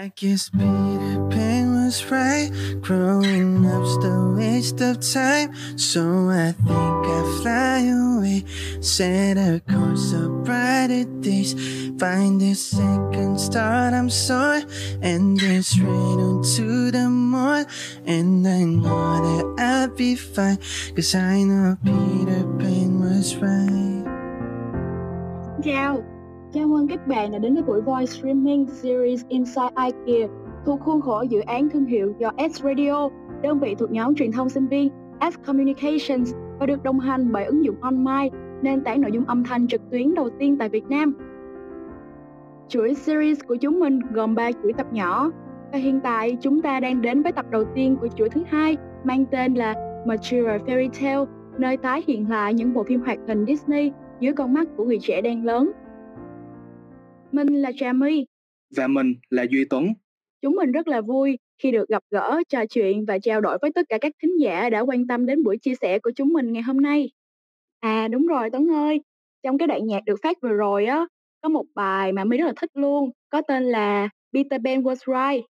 I guess Peter Pan was right. Growing up's the waste of time. So I think I fly away. Set a course of brighter days. Find a second start, I'm soaring. And then straight onto the morn. And I know that I'll be fine. Cause I know Peter Pan was right. Chào, chào mừng các bạn đã đến với buổi voice streaming series Inside IKEA thuộc khuôn khổ dự án thương hiệu do S Radio, đơn vị thuộc nhóm truyền thông sinh viên S Communications và được đồng hành bởi ứng dụng online, nền tảng nội dung âm thanh trực tuyến đầu tiên tại Việt Nam. Chuỗi series của chúng mình gồm 3 chuỗi tập nhỏ và hiện tại chúng ta đang đến với tập đầu tiên của chuỗi thứ hai mang tên là Mature Fairy Tale, nơi tái hiện lại những bộ phim hoạt hình Disney dưới con mắt của người trẻ đang lớn. Mình là Trà My. Và mình là Duy Tuấn. Chúng mình rất là vui khi được gặp gỡ, trò chuyện và trao đổi với tất cả các thính giả đã quan tâm đến buổi chia sẻ của chúng mình ngày hôm nay. À đúng rồi Tuấn ơi, trong cái đoạn nhạc được phát vừa rồi á, có một bài mà My rất là thích luôn, có tên là Peter Pan Was Right.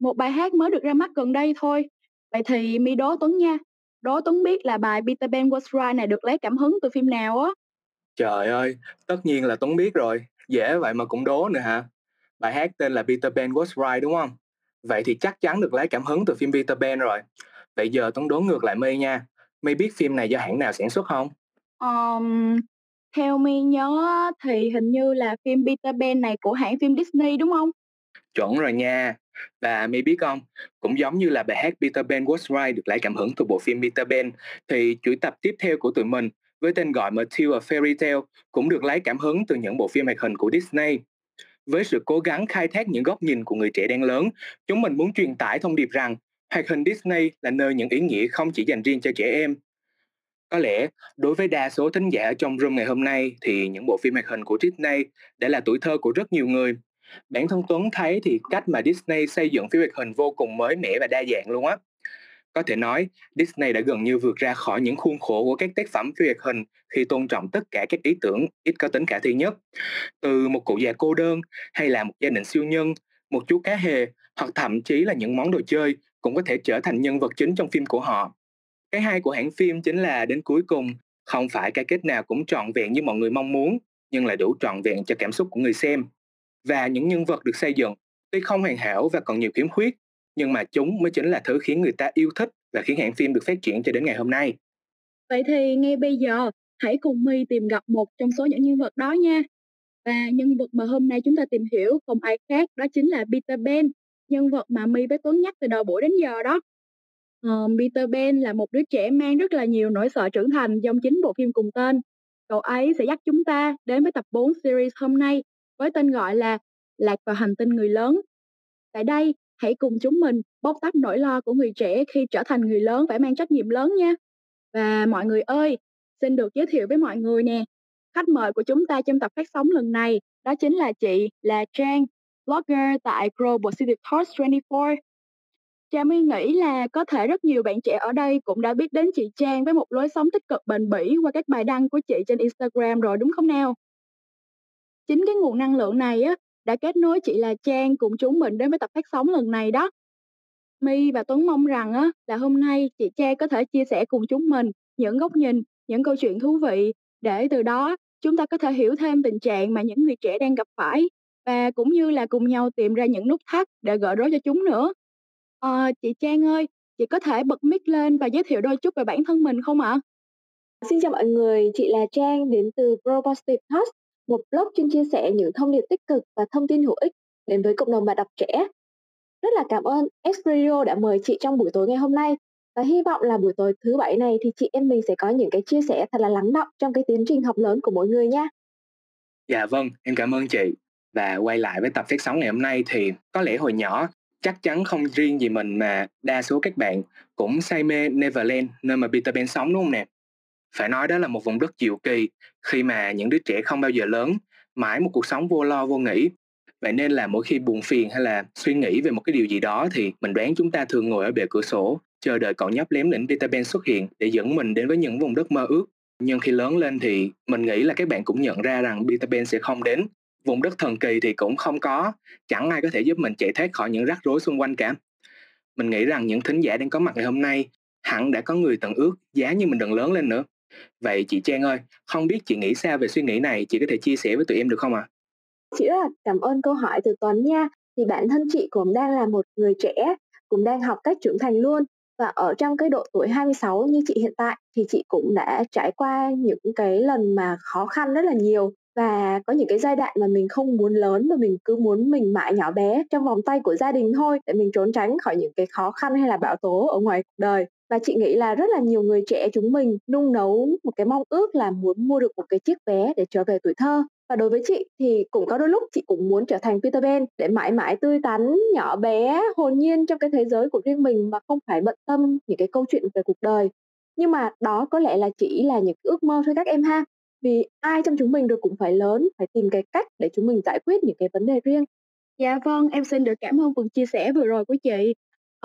Một bài hát mới được ra mắt gần đây thôi. Vậy thì My đố Tuấn nha, đố Tuấn biết là bài Peter Pan Was Right này được lấy cảm hứng từ phim nào á? Trời ơi, tất nhiên là Tuấn biết rồi. Dễ vậy mà cũng đố nữa hả? Bài hát tên là Peter Pan Was Right đúng không? Vậy thì chắc chắn được lấy cảm hứng từ phim Peter Pan rồi. Vậy giờ Tuấn đố ngược lại My nha. My biết phim này do hãng nào sản xuất không? Um, theo My nhớ thì hình như là phim Peter Pan này của hãng phim Disney đúng không? Chuẩn rồi nha. Và My biết không, cũng giống như là bài hát Peter Pan Was Right được lấy cảm hứng từ bộ phim Peter Pan, thì chuỗi tập tiếp theo của tụi mình với tên gọi Matilda Fairy Tale cũng được lấy cảm hứng từ những bộ phim hoạt hình của Disney. Với sự cố gắng khai thác những góc nhìn của người trẻ đang lớn, chúng mình muốn truyền tải thông điệp rằng hoạt hình Disney là nơi những ý nghĩa không chỉ dành riêng cho trẻ em. Có lẽ, đối với đa số thính giả trong room ngày hôm nay thì những bộ phim hoạt hình của Disney đã là tuổi thơ của rất nhiều người. Bản thân Tuấn thấy thì cách mà Disney xây dựng phim hoạt hình vô cùng mới mẻ và đa dạng luôn á. Có thể nói, Disney đã gần như vượt ra khỏi những khuôn khổ của các tác phẩm phim hoạt hình khi tôn trọng tất cả các ý tưởng ít có tính khả thi nhất. Từ một cụ già cô đơn hay là một gia đình siêu nhân, một chú cá hề hoặc thậm chí là những món đồ chơi cũng có thể trở thành nhân vật chính trong phim của họ. Cái hay của hãng phim chính là đến cuối cùng không phải cái kết nào cũng trọn vẹn như mọi người mong muốn, nhưng lại đủ trọn vẹn cho cảm xúc của người xem. Và những nhân vật được xây dựng tuy không hoàn hảo và còn nhiều khiếm khuyết, nhưng mà chúng mới chính là thứ khiến người ta yêu thích và khiến hãng phim được phát triển cho đến ngày hôm nay. Vậy thì ngay bây giờ, hãy cùng My tìm gặp một trong số những nhân vật đó nha. Và nhân vật mà hôm nay chúng ta tìm hiểu không ai khác đó chính là Peter Pan, nhân vật mà My với Tuấn nhắc từ đầu buổi đến giờ đó. Uh, Peter Pan là một đứa trẻ mang rất là nhiều nỗi sợ trưởng thành trong chính bộ phim cùng tên. Cậu ấy sẽ dắt chúng ta đến với tập 4 series hôm nay với tên gọi là Lạc vào hành tinh người lớn. Tại đây, hãy cùng chúng mình bóc tách nỗi lo của người trẻ khi trở thành người lớn phải mang trách nhiệm lớn nha. Và mọi người ơi, xin được giới thiệu với mọi người nè. Khách mời của chúng ta trong tập phát sóng lần này đó chính là chị là Trang, blogger tại Global City Talks 24. Cha My nghĩ là có thể rất nhiều bạn trẻ ở đây cũng đã biết đến chị Trang với một lối sống tích cực bền bỉ qua các bài đăng của chị trên Instagram rồi đúng không nào? Chính cái nguồn năng lượng này á đã kết nối chị là Trang cùng chúng mình đến với tập phát sóng lần này đó. My và Tuấn mong rằng á, là hôm nay chị Trang có thể chia sẻ cùng chúng mình những góc nhìn, những câu chuyện thú vị để từ đó chúng ta có thể hiểu thêm tình trạng mà những người trẻ đang gặp phải và cũng như là cùng nhau tìm ra những nút thắt để gỡ rối cho chúng nữa. À, chị Trang ơi, chị có thể bật mic lên và giới thiệu đôi chút về bản thân mình không ạ? Xin chào mọi người, chị là Trang đến từ Pro Positive Thoughts, một blog chuyên chia sẻ những thông điệp tích cực và thông tin hữu ích đến với cộng đồng bạn đọc trẻ. Rất là cảm ơn Xperio đã mời chị trong buổi tối ngày hôm nay và hy vọng là buổi tối thứ bảy này thì chị em mình sẽ có những cái chia sẻ thật là lắng động trong cái tiến trình học lớn của mỗi người nha. Dạ vâng, em cảm ơn chị. Và quay lại với tập phát sóng ngày hôm nay thì có lẽ hồi nhỏ chắc chắn không riêng gì mình mà đa số các bạn cũng say mê Neverland nơi mà Peter Pan sống đúng không nè? Phải nói đó là một vùng đất diệu kỳ. Khi mà những đứa trẻ không bao giờ lớn, mãi một cuộc sống vô lo vô nghĩ. Vậy nên là mỗi khi buồn phiền hay là suy nghĩ về một cái điều gì đó thì mình đoán chúng ta thường ngồi ở bề cửa sổ chờ đợi cậu nhóc lém lĩnh Peter Pan xuất hiện để dẫn mình đến với những vùng đất mơ ước. Nhưng khi lớn lên thì mình nghĩ là các bạn cũng nhận ra rằng Peter Pan sẽ không đến. Vùng đất thần kỳ thì cũng không có. Chẳng ai có thể giúp mình chạy thoát khỏi những rắc rối xung quanh cả. Mình nghĩ rằng những thính giả đang có mặt ngày hôm nay hẳn đã có người từng ước giá như mình đừng lớn lên nữa vậy chị Trang ơi, không biết chị nghĩ sao về suy nghĩ này? Chị có thể chia sẻ với tụi em được không ạ? À? chị rất là cảm ơn câu hỏi từ Tuấn nha. Thì bản thân chị cũng đang là một người trẻ, cũng đang học cách trưởng thành luôn. Và ở trong cái độ tuổi 26 như chị hiện tại thì chị cũng đã trải qua những cái lần mà khó khăn rất là nhiều. Và có những cái giai đoạn mà mình không muốn lớn mà mình cứ muốn mình mãi nhỏ bé trong vòng tay của gia đình thôi, để mình trốn tránh khỏi những cái khó khăn hay là bão tố ở ngoài cuộc đời và chị nghĩ là rất là nhiều người trẻ chúng mình nung nấu một cái mong ước là muốn mua được một cái chiếc vé để trở về tuổi thơ và đối với chị thì cũng có đôi lúc chị cũng muốn trở thành Peter Pan để mãi mãi tươi tắn, nhỏ bé, hồn nhiên trong cái thế giới của riêng mình mà không phải bận tâm những cái câu chuyện về cuộc đời. Nhưng mà đó có lẽ là chỉ là những ước mơ thôi các em ha. Vì ai trong chúng mình được cũng phải lớn, phải tìm cái cách để chúng mình giải quyết những cái vấn đề riêng. Dạ vâng, em xin được cảm ơn phần chia sẻ vừa rồi của chị.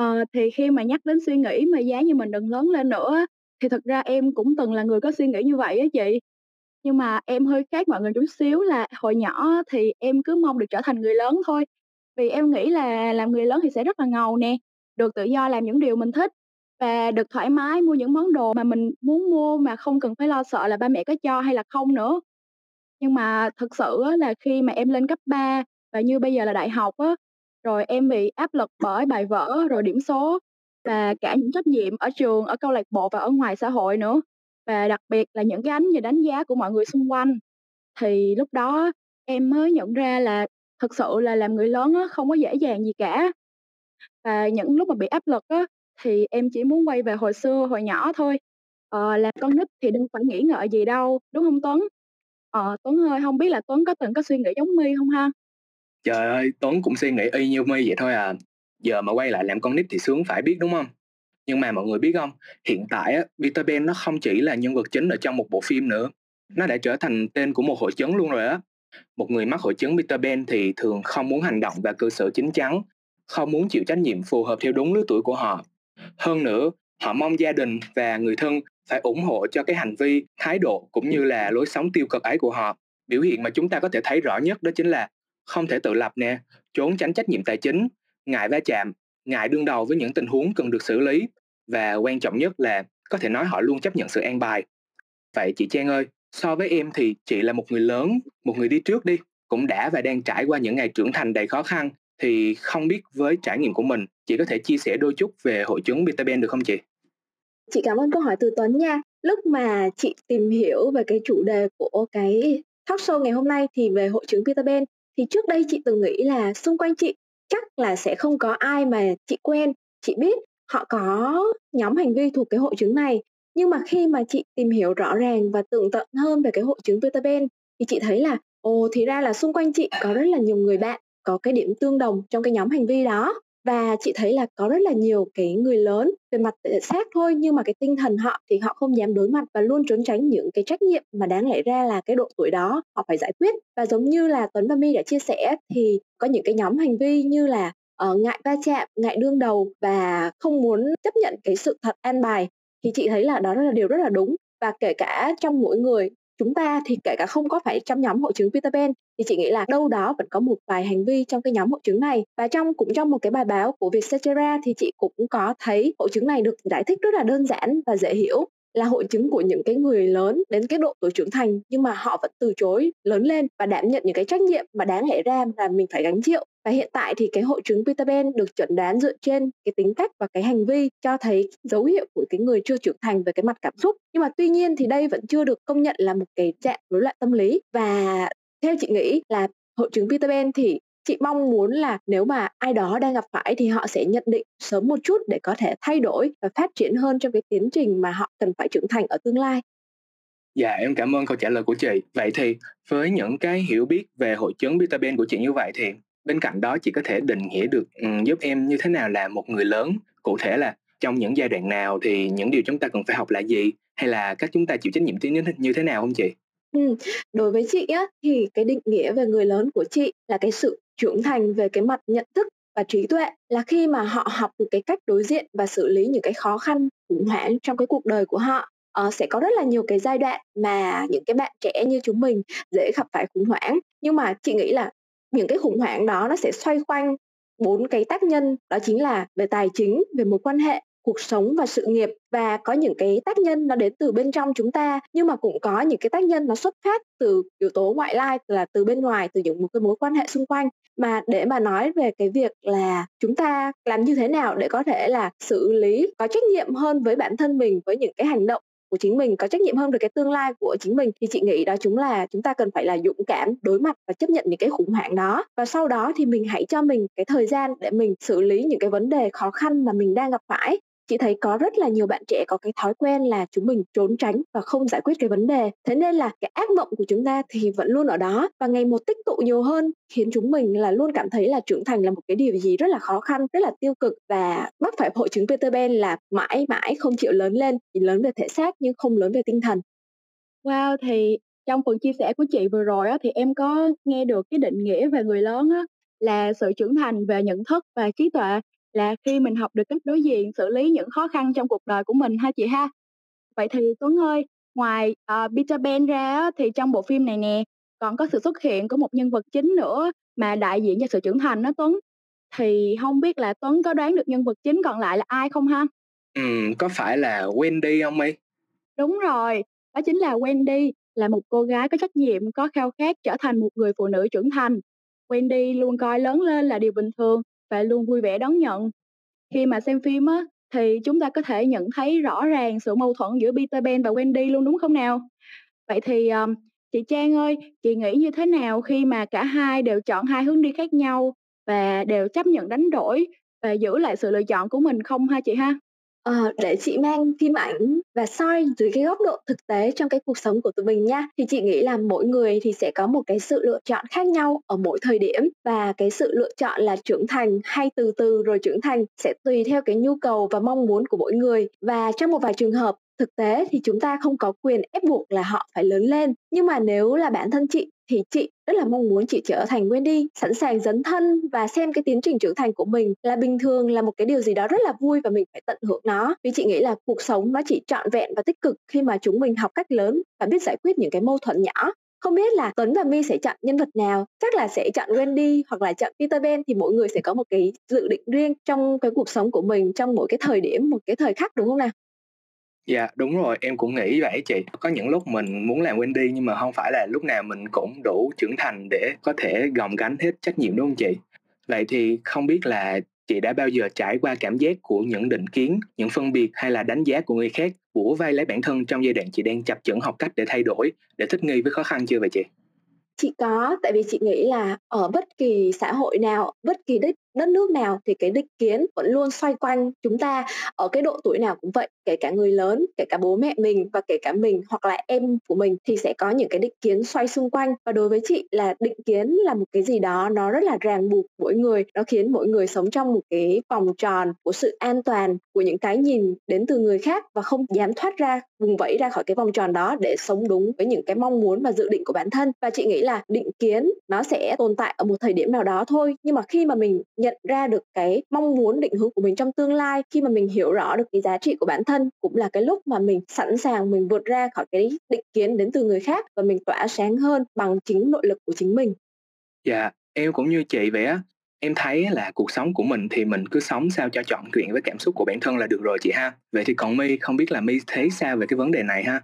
Ờ, thì khi mà nhắc đến suy nghĩ mà giá như mình đừng lớn lên nữa thì thật ra em cũng từng là người có suy nghĩ như vậy á chị. Nhưng mà em hơi khác mọi người chút xíu là hồi nhỏ thì em cứ mong được trở thành người lớn thôi. Vì em nghĩ là làm người lớn thì sẽ rất là ngầu nè, được tự do làm những điều mình thích và được thoải mái mua những món đồ mà mình muốn mua mà không cần phải lo sợ là ba mẹ có cho hay là không nữa. Nhưng mà thực sự là khi mà em lên cấp 3 và như bây giờ là đại học á, rồi em bị áp lực bởi bài vở, rồi điểm số và cả những trách nhiệm ở trường, ở câu lạc bộ và ở ngoài xã hội nữa và đặc biệt là những cái ánh nhìn đánh giá của mọi người xung quanh. Thì lúc đó em mới nhận ra là thực sự là làm người lớn á, không có dễ dàng gì cả. Và những lúc mà bị áp lực á, thì em chỉ muốn quay về hồi xưa, hồi nhỏ thôi. Ờ, làm con nít thì đừng phải nghĩ ngợi gì đâu, đúng không Tuấn? Ờ, Tuấn ơi, không biết là Tuấn có từng có suy nghĩ giống My không ha? Trời ơi, Tuấn cũng suy nghĩ y như My vậy thôi à. Giờ mà quay lại làm con nít thì sướng phải biết đúng không? nhưng mà mọi người biết không? Hiện tại á, Peter Pan nó không chỉ là nhân vật chính ở trong một bộ phim nữa. Nó đã trở thành tên của một hội chứng luôn rồi á. Một người mắc hội chứng Peter Pan thì thường không muốn hành động và cư xử chính chắn không muốn chịu trách nhiệm phù hợp theo đúng lứa tuổi của họ. Hơn nữa họ mong gia đình và người thân phải ủng hộ cho cái hành vi thái độ cũng như là lối sống tiêu cực ấy của họ. Biểu hiện mà chúng ta có thể thấy rõ nhất đó chính là không thể tự lập nè trốn tránh trách nhiệm tài chính ngại va chạm ngại đương đầu với những tình huống cần được xử lý và quan trọng nhất là có thể nói họ luôn chấp nhận sự an bài. Vậy chị Trang ơi, so với em thì chị là một người lớn, một người đi trước đi, cũng đã và đang trải qua những ngày trưởng thành đầy khó khăn thì không biết với trải nghiệm của mình, chị có thể chia sẻ đôi chút về hội chứng Peter Pan được không chị? Chị cảm ơn câu hỏi từ Tuấn nha. Lúc mà chị tìm hiểu về cái chủ đề của cái talk show ngày hôm nay thì về hội chứng Peter Pan thì trước đây chị từng nghĩ là xung quanh chị chắc là sẽ không có ai mà chị quen, chị biết họ có nhóm hành vi thuộc cái hội chứng này. Nhưng mà khi mà chị tìm hiểu rõ ràng và tường tận hơn về cái hội chứng Peter Pan thì chị thấy là, ồ, thì ra là xung quanh chị có rất là nhiều người bạn, có cái điểm tương đồng trong cái nhóm hành vi đó và chị thấy là có rất là nhiều cái người lớn về mặt ờ, xác thôi nhưng mà cái tinh thần họ thì họ không dám đối mặt và luôn trốn tránh những cái trách nhiệm mà đáng lẽ ra là cái độ tuổi đó họ phải giải quyết. Và giống như là Tuấn và My đã chia sẻ thì có những cái nhóm hành vi như là uh, ngại va chạm ngại đương đầu và không muốn chấp nhận cái sự thật an bài thì chị thấy là đó là điều rất là đúng. Và kể cả trong mỗi người chúng ta thì kể cả không có phải trong nhóm hội chứng Peter Pan thì chị nghĩ là đâu đó vẫn có một vài hành vi trong cái nhóm hội chứng này. Và trong, cũng trong một cái bài báo của Vietcetera thì chị cũng có thấy hội chứng này được giải thích rất là đơn giản và dễ hiểu, là hội chứng của những cái người lớn đến cái độ tuổi trưởng thành, nhưng mà họ vẫn từ chối lớn lên và đảm nhận những cái trách nhiệm mà đáng lẽ ra là mình phải gánh chịu. Và hiện tại thì cái hội chứng Peter Pan được chẩn đoán dựa trên cái tính cách và cái hành vi cho thấy dấu hiệu của cái người chưa trưởng thành về cái mặt cảm xúc. Nhưng mà tuy nhiên thì đây vẫn chưa được công nhận là một cái trạng rối loạn tâm lý. Và theo chị nghĩ là hội chứng Peter Pan thì chị mong muốn là nếu mà ai đó đang gặp phải thì họ sẽ nhận định sớm một chút để có thể thay đổi và phát triển hơn trong cái tiến trình mà họ cần phải trưởng thành ở tương lai Dạ em cảm ơn câu trả lời của chị. Vậy thì với những cái hiểu biết về hội chứng Peter Pan của chị như vậy thì bên cạnh đó chị có thể định nghĩa được um, giúp em như thế nào là một người lớn cụ thể là trong những giai đoạn nào thì những điều chúng ta cần phải học là gì hay là cách chúng ta chịu trách nhiệm như thế nào không chị? Ừ. Đối với chị á thì cái định nghĩa về người lớn của chị là cái sự trưởng thành về cái mặt nhận thức và trí tuệ là khi mà họ học được cái cách đối diện và xử lý những cái khó khăn khủng hoảng trong cái cuộc đời của họ Ờ, sẽ có rất là nhiều cái giai đoạn mà những cái bạn trẻ như chúng mình dễ gặp phải khủng hoảng nhưng mà chị nghĩ là những cái khủng hoảng đó nó sẽ xoay quanh bốn cái tác nhân đó chính là về tài chính về mối quan hệ cuộc sống và sự nghiệp và có những cái tác nhân nó đến từ bên trong chúng ta, nhưng mà cũng có những cái tác nhân nó xuất phát từ yếu tố ngoại lai là từ bên ngoài, từ những một cái mối quan hệ xung quanh. Mà để mà nói về cái việc là chúng ta làm như thế nào để có thể là xử lý, có trách nhiệm hơn với bản thân mình, với những cái hành động của chính mình, có trách nhiệm hơn về cái tương lai của chính mình, thì chị nghĩ đó chúng là chúng ta cần phải là dũng cảm đối mặt và chấp nhận những cái khủng hoảng đó. Và sau đó thì mình hãy cho mình cái thời gian để mình xử lý những cái vấn đề khó khăn mà mình đang gặp phải chị thấy có rất là nhiều bạn trẻ có cái thói quen là chúng mình trốn tránh và không giải quyết cái vấn đề. Thế nên là cái ác mộng của chúng ta thì vẫn luôn ở đó và ngày một tích tụ nhiều hơn khiến chúng mình là luôn cảm thấy là trưởng thành là một cái điều gì rất là khó khăn rất là tiêu cực và mắc phải hội chứng Peter Pan là mãi mãi không chịu lớn lên. Chỉ lớn về thể xác nhưng không lớn về tinh thần. Wow, thì trong phần chia sẻ của chị vừa rồi á, thì em có nghe được cái định nghĩa về người lớn á, là sự trưởng thành về nhận thức và trí tuệ là khi mình học được cách đối diện, xử lý những khó khăn trong cuộc đời của mình ha chị ha. Vậy thì Tuấn ơi, ngoài uh, Peter Pan ra thì trong bộ phim này nè còn có sự xuất hiện của một nhân vật chính nữa mà đại diện cho sự trưởng thành đó Tuấn. Thì không biết là Tuấn có đoán được nhân vật chính còn lại là ai không ha? Ừ, có phải là Wendy không My? Đúng rồi, đó chính là Wendy, là một cô gái có trách nhiệm, có khao khát trở thành một người phụ nữ trưởng thành. Wendy luôn coi lớn lên là điều bình thường và luôn vui vẻ đón nhận. Khi mà xem phim á, thì chúng ta có thể nhận thấy rõ ràng sự mâu thuẫn giữa Peter Pan và Wendy luôn đúng không nào? Vậy thì um, chị Trang ơi, chị nghĩ như thế nào khi mà cả hai đều chọn hai hướng đi khác nhau và đều chấp nhận đánh đổi và giữ lại sự lựa chọn của mình không ha chị ha? Ờ, để chị mang phim ảnh và soi dưới cái góc độ thực tế trong cái cuộc sống của tụi mình nha. Thì chị nghĩ là mỗi người thì sẽ có một cái sự lựa chọn khác nhau ở mỗi thời điểm và cái sự lựa chọn là trưởng thành hay từ từ rồi trưởng thành sẽ tùy theo cái nhu cầu và mong muốn của mỗi người. Và trong một vài trường hợp thực tế thì chúng ta không có quyền ép buộc là họ phải lớn lên nhưng mà nếu là bản thân chị thì chị rất là mong muốn chị trở thành Wendy, sẵn sàng dấn thân và xem cái tiến trình trưởng thành của mình là bình thường là một cái điều gì đó rất là vui và mình phải tận hưởng nó. Vì chị nghĩ là cuộc sống nó chỉ trọn vẹn và tích cực khi mà chúng mình học cách lớn và biết giải quyết những cái mâu thuẫn nhỏ. Không biết là Tuấn và My sẽ chọn nhân vật nào, chắc là sẽ chọn Wendy hoặc là chọn Peter Pan thì mỗi người sẽ có một cái dự định riêng trong cái cuộc sống của mình trong mỗi cái thời điểm, một cái thời khắc đúng không nào? Dạ, đúng rồi, em cũng nghĩ vậy chị. Có những lúc mình muốn làm Wendy nhưng mà không phải là lúc nào mình cũng đủ trưởng thành để có thể gồng gánh hết trách nhiệm đúng không chị? Vậy thì không biết là chị đã bao giờ trải qua cảm giác của những định kiến, những phân biệt hay là đánh giá của người khác bủa vai lấy bản thân trong giai đoạn chị đang chập chững học cách để thay đổi, để thích nghi với khó khăn chưa vậy chị? Chị có, tại vì chị nghĩ là ở bất kỳ xã hội nào, bất kỳ đất đất nước nào thì cái định kiến vẫn luôn xoay quanh chúng ta ở cái độ tuổi nào cũng vậy, kể cả người lớn, kể cả bố mẹ mình và kể cả mình hoặc là em của mình thì sẽ có những cái định kiến xoay xung quanh. Và đối với chị là định kiến là một cái gì đó nó rất là ràng buộc mỗi người, nó khiến mỗi người sống trong một cái vòng tròn của sự an toàn của những cái nhìn đến từ người khác và không dám thoát ra vùng vẫy ra khỏi cái vòng tròn đó để sống đúng với những cái mong muốn và dự định của bản thân. Và chị nghĩ là định kiến nó sẽ tồn tại ở một thời điểm nào đó thôi nhưng mà khi mà mình nhận ra được cái mong muốn, định hướng của mình trong tương lai, khi mà mình hiểu rõ được cái giá trị của bản thân, cũng là cái lúc mà mình sẵn sàng mình vượt ra khỏi cái định kiến đến từ người khác và mình tỏa sáng hơn bằng chính nội lực của chính mình. Dạ em cũng như chị vậy á, em thấy là cuộc sống của mình thì mình cứ sống sao cho chọn chuyện với cảm xúc của bản thân là được rồi chị ha. Vậy thì còn my không biết là my thấy sao về cái vấn đề này ha?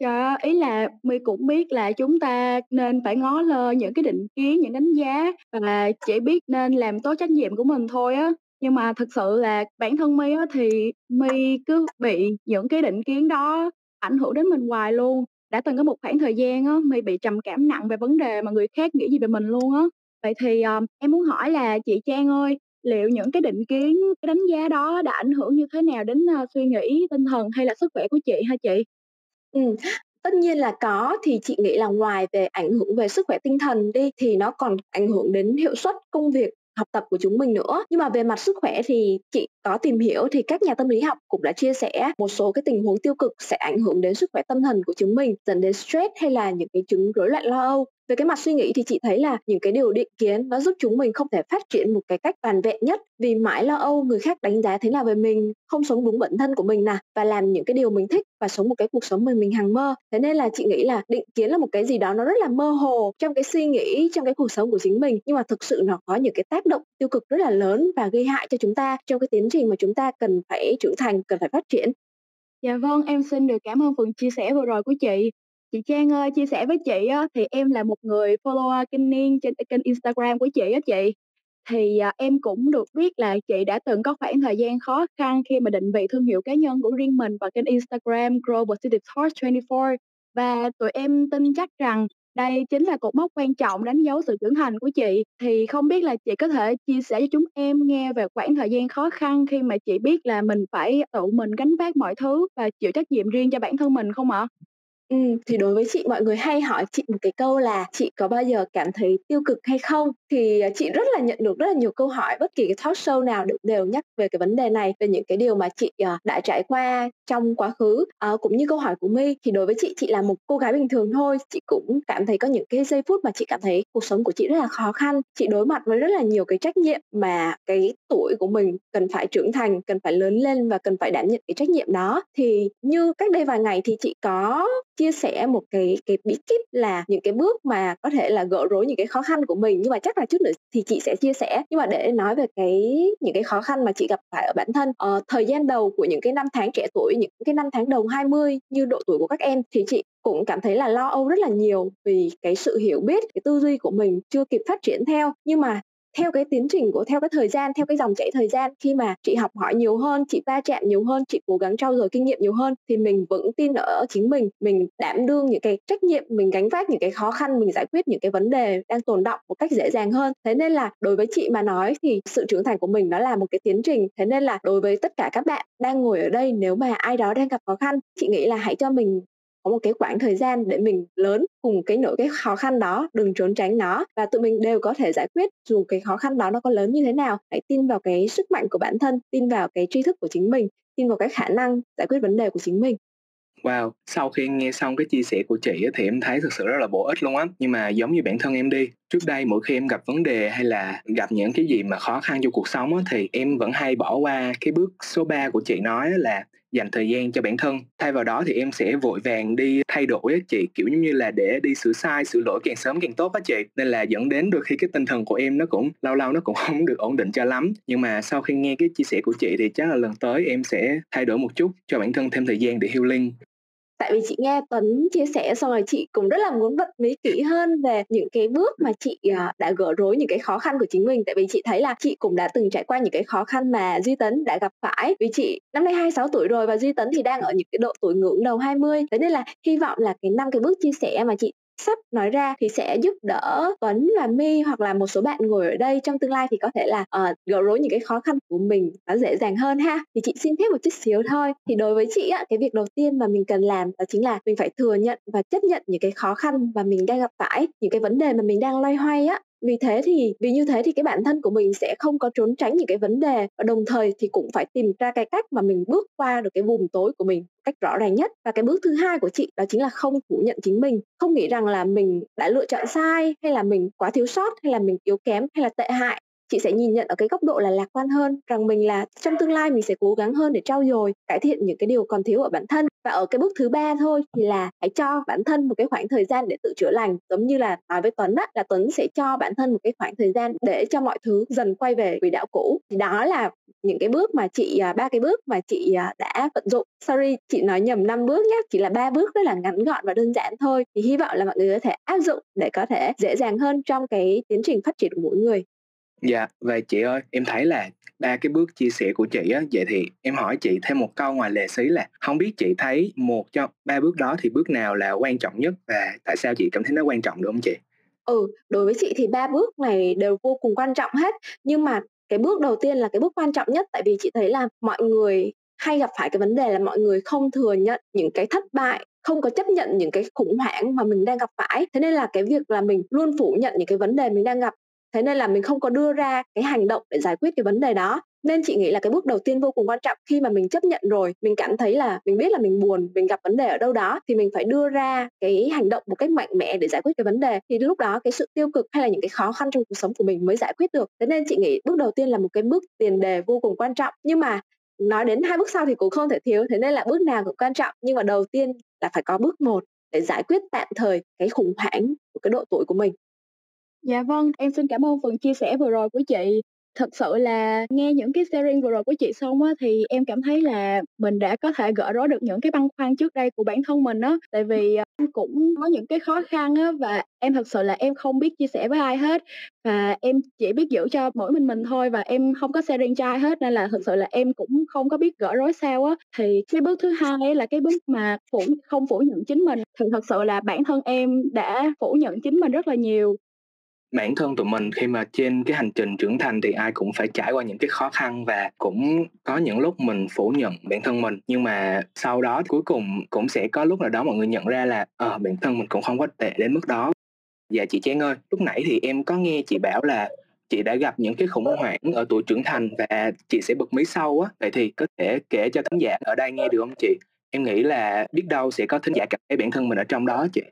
Dạ, ý là My cũng biết là chúng ta nên phải ngó lơ những cái định kiến, những đánh giá và chỉ biết nên làm tốt trách nhiệm của mình thôi á. Nhưng mà thực sự là bản thân My á thì My cứ bị những cái định kiến đó ảnh hưởng đến mình hoài luôn. Đã từng có một khoảng thời gian á, My bị trầm cảm nặng về vấn đề mà người khác nghĩ gì về mình luôn á. Vậy thì, um, em muốn hỏi là chị Trang ơi, liệu những cái định kiến, cái đánh giá đó đã ảnh hưởng như thế nào đến, uh, suy nghĩ, tinh thần hay là sức khỏe của chị ha chị? Ừm, tất nhiên là có, thì chị nghĩ là ngoài về ảnh hưởng về sức khỏe tinh thần đi, thì nó còn ảnh hưởng đến hiệu suất công việc học tập của chúng mình nữa. Nhưng mà về mặt sức khỏe thì chị có tìm hiểu thì các nhà tâm lý học cũng đã chia sẻ một số cái tình huống tiêu cực sẽ ảnh hưởng đến sức khỏe tâm thần của chúng mình, dẫn đến stress hay là những cái chứng rối loạn lo âu về cái mặt suy nghĩ thì chị thấy là những cái điều định kiến nó giúp chúng mình không thể phát triển một cái cách toàn vẹn nhất. Vì mãi lo âu người khác đánh giá thế nào về mình không sống đúng bản thân của mình nè và làm những cái điều mình thích và sống một cái cuộc sống mình mình hằng mơ. Thế nên là chị nghĩ là định kiến là một cái gì đó nó rất là mơ hồ trong cái suy nghĩ trong cái cuộc sống của chính mình. Nhưng mà thực sự nó có những cái tác động tiêu cực rất là lớn và gây hại cho chúng ta trong cái tiến trình mà chúng ta cần phải trưởng thành cần phải phát triển. Dạ vâng, em xin được cảm ơn phần chia sẻ vừa rồi của chị. Chị Trang ơi, chia sẻ với chị á, thì em là một người follower kinh niên trên kênh Instagram của chị á chị. Thì à, em cũng được biết là chị đã từng có khoảng thời gian khó khăn khi mà định vị thương hiệu cá nhân của riêng mình vào kênh Instagram Grow Positive Thoughts 24 và tụi em tin chắc rằng đây chính là cột mốc quan trọng đánh dấu sự trưởng thành của chị. Thì không biết là chị có thể chia sẻ cho chúng em nghe về khoảng thời gian khó khăn khi mà chị biết là mình phải tự mình gánh vác mọi thứ và chịu trách nhiệm riêng cho bản thân mình không ạ? Ừm, thì đối với chị mọi người hay hỏi chị một cái câu là chị có bao giờ cảm thấy tiêu cực hay không? Thì, à, chị rất là nhận được rất là nhiều câu hỏi, bất kỳ cái talk show nào đều đều nhắc về cái vấn đề này, về những cái điều mà chị, à, đã trải qua trong quá khứ. à, cũng như câu hỏi của My, thì đối với chị, chị là một cô gái bình thường thôi, chị cũng cảm thấy có những cái giây phút mà chị cảm thấy cuộc sống của chị rất là khó khăn. Chị đối mặt với rất là nhiều cái trách nhiệm mà cái tuổi của mình cần phải trưởng thành, cần phải lớn lên và cần phải đảm nhận cái trách nhiệm đó. Thì như cách đây vài ngày thì chị có chia sẻ một cái cái bí kíp là những cái bước mà có thể là gỡ rối những cái khó khăn của mình nhưng mà chắc là chút nữa thì chị sẽ chia sẻ. Nhưng mà để nói về cái những cái khó khăn mà chị gặp phải ở bản thân uh, thời gian đầu của những cái năm tháng trẻ tuổi những cái năm tháng đầu 20 như độ tuổi của các em thì chị cũng cảm thấy là lo âu rất là nhiều vì cái sự hiểu biết cái tư duy của mình chưa kịp phát triển theo. Nhưng mà theo cái tiến trình của, theo cái thời gian, theo cái dòng chảy thời gian, khi mà chị học hỏi nhiều hơn, chị va chạm nhiều hơn, chị cố gắng trau dồi kinh nghiệm nhiều hơn, thì mình vững tin ở chính mình mình đảm đương những cái trách nhiệm, mình gánh vác những cái khó khăn, mình giải quyết những cái vấn đề đang tồn động một cách dễ dàng hơn. Thế nên là đối với chị mà nói thì sự trưởng thành của mình nó là một cái tiến trình. Thế nên là đối với tất cả các bạn đang ngồi ở đây, nếu mà ai đó đang gặp khó khăn, chị nghĩ là hãy cho mình có một cái quãng thời gian để mình lớn cùng cái nỗi cái khó khăn đó đừng trốn tránh nó và tụi mình đều có thể giải quyết dù cái khó khăn đó nó có lớn như thế nào hãy tin vào cái sức mạnh của bản thân tin vào cái tri thức của chính mình tin vào cái khả năng giải quyết vấn đề của chính mình Wow, sau khi nghe xong cái chia sẻ của chị thì em thấy thực sự rất là bổ ích luôn á. Nhưng mà giống như bản thân em đi, trước đây mỗi khi em gặp vấn đề hay là gặp những cái gì mà khó khăn trong cuộc sống á, thì em vẫn hay bỏ qua cái bước số 3 của chị nói là dành thời gian cho bản thân. Thay vào đó thì em sẽ vội vàng đi thay đổi á chị, kiểu như là để đi sửa sai, sửa lỗi càng sớm càng tốt á chị. Nên là dẫn đến đôi khi cái tinh thần của em nó cũng lâu lâu nó cũng không được ổn định cho lắm. Nhưng mà sau khi nghe cái chia sẻ của chị thì chắc là lần tới em sẽ thay đổi một chút, cho bản thân thêm thời gian để healing tại vì chị nghe Tuấn chia sẻ xong rồi chị cũng rất là muốn bật mí kỹ hơn về những cái bước mà chị à, đã gỡ rối những cái khó khăn của chính mình. Tại vì chị thấy là chị cũng đã từng trải qua những cái khó khăn mà Duy Tấn đã gặp phải. Vì chị năm nay 26 tuổi rồi và Duy Tấn thì đang ở những cái độ tuổi ngưỡng đầu 20 thế nên là hy vọng là cái năm cái bước chia sẻ mà chị sắp nói ra thì sẽ giúp đỡ Tuấn và My hoặc là một số bạn ngồi ở đây trong tương lai thì có thể là uh, gỡ rối những cái khó khăn của mình nó dễ dàng hơn ha. Thì chị xin thêm một chút xíu thôi. Thì đối với chị á cái việc đầu tiên mà mình cần làm đó chính là mình phải thừa nhận và chấp nhận những cái khó khăn mà mình đang gặp phải những cái vấn đề mà mình đang loay hoay á vì thế thì, vì như thế thì cái bản thân của mình sẽ không có trốn tránh những cái vấn đề, và đồng thời thì cũng phải tìm ra cái cách mà mình bước qua được cái vùng tối của mình cách rõ ràng nhất. Và cái bước thứ hai của chị đó chính là không phủ nhận chính mình, không nghĩ rằng là mình đã lựa chọn sai, hay là mình quá thiếu sót, hay là mình yếu kém, hay là tệ hại chị sẽ nhìn nhận ở cái góc độ là lạc quan hơn, rằng mình là trong tương lai mình sẽ cố gắng hơn để trau dồi, cải thiện những cái điều còn thiếu ở bản thân. Và ở cái bước thứ ba thôi thì là hãy cho bản thân một cái khoảng thời gian để tự chữa lành. Giống như là nói với tuấn á, là tuấn sẽ cho bản thân một cái khoảng thời gian để cho mọi thứ dần quay về quỹ đạo cũ. Thì đó là những cái bước mà chị à, ba cái bước mà chị à, đã vận dụng. Sorry, chị nói nhầm năm bước nhé chỉ là ba bước rất là ngắn gọn và đơn giản thôi. Thì hy vọng là mọi người có thể áp dụng để có thể dễ dàng hơn trong cái tiến trình phát triển của mỗi người. Dạ, và chị ơi, em thấy là ba cái bước chia sẻ của chị á, vậy thì em hỏi chị thêm một câu ngoài lề xí là không biết chị thấy một trong ba bước đó thì bước nào là quan trọng nhất và tại sao chị cảm thấy nó quan trọng được không chị? Ừ, đối với chị thì ba bước này đều vô cùng quan trọng hết, nhưng mà cái bước đầu tiên là cái bước quan trọng nhất tại vì chị thấy là mọi người hay gặp phải cái vấn đề là mọi người không thừa nhận những cái thất bại không có chấp nhận những cái khủng hoảng mà mình đang gặp phải thế nên là cái việc là mình luôn phủ nhận những cái vấn đề mình đang gặp thế nên là mình không có đưa ra cái hành động để giải quyết cái vấn đề đó. Nên chị nghĩ là cái bước đầu tiên vô cùng quan trọng khi mà mình chấp nhận rồi, mình cảm thấy là mình biết là mình buồn, mình gặp vấn đề ở đâu đó, thì mình phải đưa ra cái hành động một cách mạnh mẽ để giải quyết cái vấn đề. Thì lúc đó cái sự tiêu cực hay là những cái khó khăn trong cuộc sống của mình mới giải quyết được. Thế nên chị nghĩ bước đầu tiên là một cái bước tiền đề vô cùng quan trọng. Nhưng mà nói đến hai bước sau thì cũng không thể thiếu, thế nên là bước nào cũng quan trọng. Nhưng mà đầu tiên là phải có bước một để giải quyết tạm thời cái khủng hoảng của cái độ tuổi của mình. Dạ vâng, em xin cảm ơn phần chia sẻ vừa rồi của chị. Thật sự là nghe những cái sharing vừa rồi của chị xong á, thì em cảm thấy là mình đã có thể gỡ rối được những cái băn khoăn trước đây của bản thân mình á. Tại vì ờ, em cũng có những cái khó khăn á và em thật sự là em không biết chia sẻ với ai hết và em chỉ biết giữ cho mỗi mình mình thôi và em không có sharing cho ai hết nên là thật sự là em cũng không có biết gỡ rối sao á. Thì cái bước thứ hai là cái bước mà phủ không phủ nhận chính mình thì thật sự là bản thân em đã phủ nhận chính mình rất là nhiều bản thân tụi mình khi mà trên cái hành trình trưởng thành thì ai cũng phải trải qua những cái khó khăn và cũng có những lúc mình phủ nhận bản thân mình. Nhưng mà sau đó cuối cùng cũng sẽ có lúc nào đó mọi người nhận ra là ờ à, bản thân mình cũng không có tệ đến mức đó. Dạ chị Trang ơi lúc nãy thì em có nghe chị bảo là chị đã gặp những cái khủng hoảng ở tuổi trưởng thành và chị sẽ bật mí sau á. Vậy thì có thể kể cho khán giả ở đây nghe được không chị? Em nghĩ là biết đâu sẽ có thính giả cảm thấy bản thân mình ở trong đó chị.